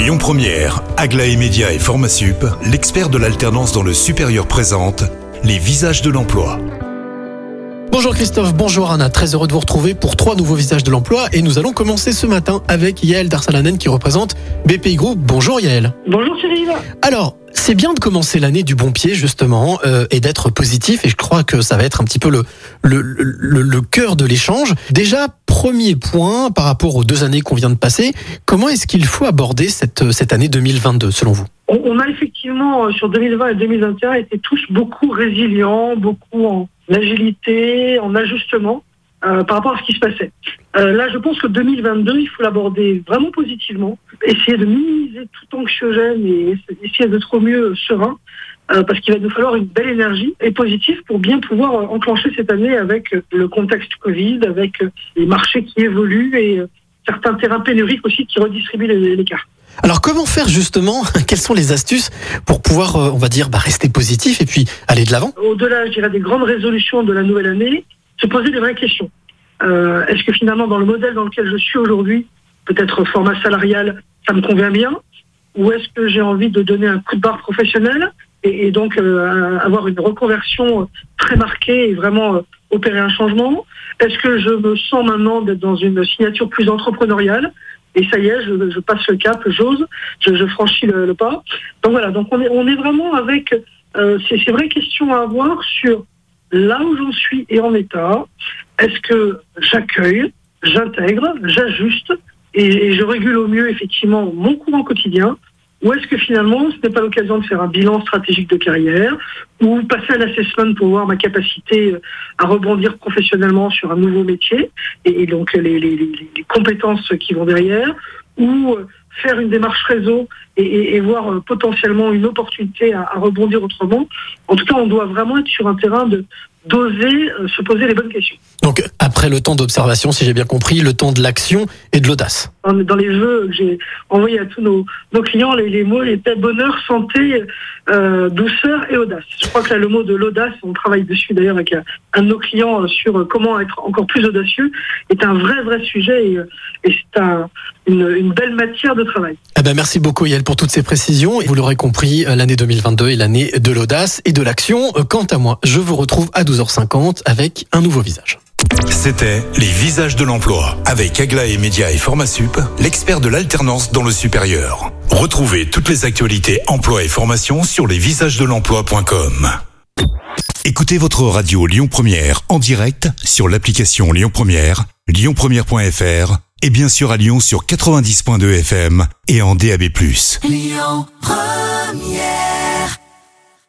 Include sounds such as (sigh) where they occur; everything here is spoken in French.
Lyon Première, Aglaé Média et Formasup, l'expert de l'alternance dans le supérieur présente les visages de l'emploi. Bonjour Christophe, bonjour Anna, très heureux de vous retrouver pour trois nouveaux visages de l'emploi et nous allons commencer ce matin avec Yael Darsalanen qui représente BPI Group. Bonjour Yael. Bonjour Cyril. Alors, c'est bien de commencer l'année du bon pied justement euh, et d'être positif et je crois que ça va être un petit peu le, le, le, le cœur de l'échange. Déjà, premier point par rapport aux deux années qu'on vient de passer, comment est-ce qu'il faut aborder cette, cette année 2022 selon vous? On, on a effectivement euh, sur 2020 et 2021 été tous beaucoup résilients, beaucoup en agilité, en ajustement euh, par rapport à ce qui se passait. Euh, là, je pense que 2022, il faut l'aborder vraiment positivement, essayer de minimiser tout anxiogène et essayer d'être au mieux serein, euh, parce qu'il va nous falloir une belle énergie et positive pour bien pouvoir euh, enclencher cette année avec euh, le contexte Covid, avec euh, les marchés qui évoluent et certains terrains pénuriques aussi qui redistribuent les, les cartes. Alors comment faire justement? (laughs) Quelles sont les astuces pour pouvoir, on va dire, bah, rester positif et puis aller de l'avant? Au-delà, je dirais, des grandes résolutions de la nouvelle année, se poser des vraies questions. Euh, Est-ce que finalement, dans le modèle dans lequel je suis aujourd'hui, peut-être format salarial, ça me convient bien Ou est-ce que j'ai envie de donner un coup de barre professionnel et, donc euh, avoir une reconversion très marquée et vraiment euh, opérer un changement Est-ce que je me sens maintenant d'être dans une signature plus entrepreneuriale et ça y est, je, je passe le cap, j'ose, je, je franchis le, le pas. Donc voilà, donc on est, on est vraiment avec euh, ces, ces vraies questions à avoir sur là où j'en suis et en état. Est-ce que j'accueille, j'intègre, j'ajuste et, je régule au mieux effectivement mon courant quotidien ou est-ce que finalement ce n'est pas l'occasion de faire un bilan stratégique de carrière ou passer à l'assessment pour voir ma capacité à rebondir professionnellement sur un nouveau métier et, donc les, compétences qui vont derrière ou faire une démarche réseau et, voir euh, potentiellement une opportunité à, rebondir autrement. En tout cas, on doit vraiment être sur un terrain de d'oser euh, se poser les bonnes questions. Donc après le temps d'observation, si j'ai bien compris, le temps de l'action et de l'audace. Dans les jeux que j'ai envoyés à tous nos, nos clients, les, les, mots étaient bonheur, santé, euh, douceur et audace. Je crois que là, le mot de l'audace, on travaille dessus d'ailleurs avec un, un, de nos clients sur comment être encore plus audacieux, est un vrai, vrai sujet et, et c'est un, une, une, belle matière de travail. Eh ben merci beaucoup Yael pour toutes ces précisions. Vous l'aurez compris, l'année 2022 est l'année de l'audace et de l'action. Quant à moi, je vous retrouve à 12h50 avec un nouveau visage. C'était Les Visages de l'Emploi avec Aglaé Média et Formasup, l'expert de l'alternance dans le supérieur. Retrouvez toutes les actualités emploi et formation sur lesvisagesdelemploi.com. Écoutez votre radio Lyon Première en direct sur l'application Lyon Première, lyonpremière.fr et bien sûr à Lyon sur 90.2 FM et en DAB+. Lyon Première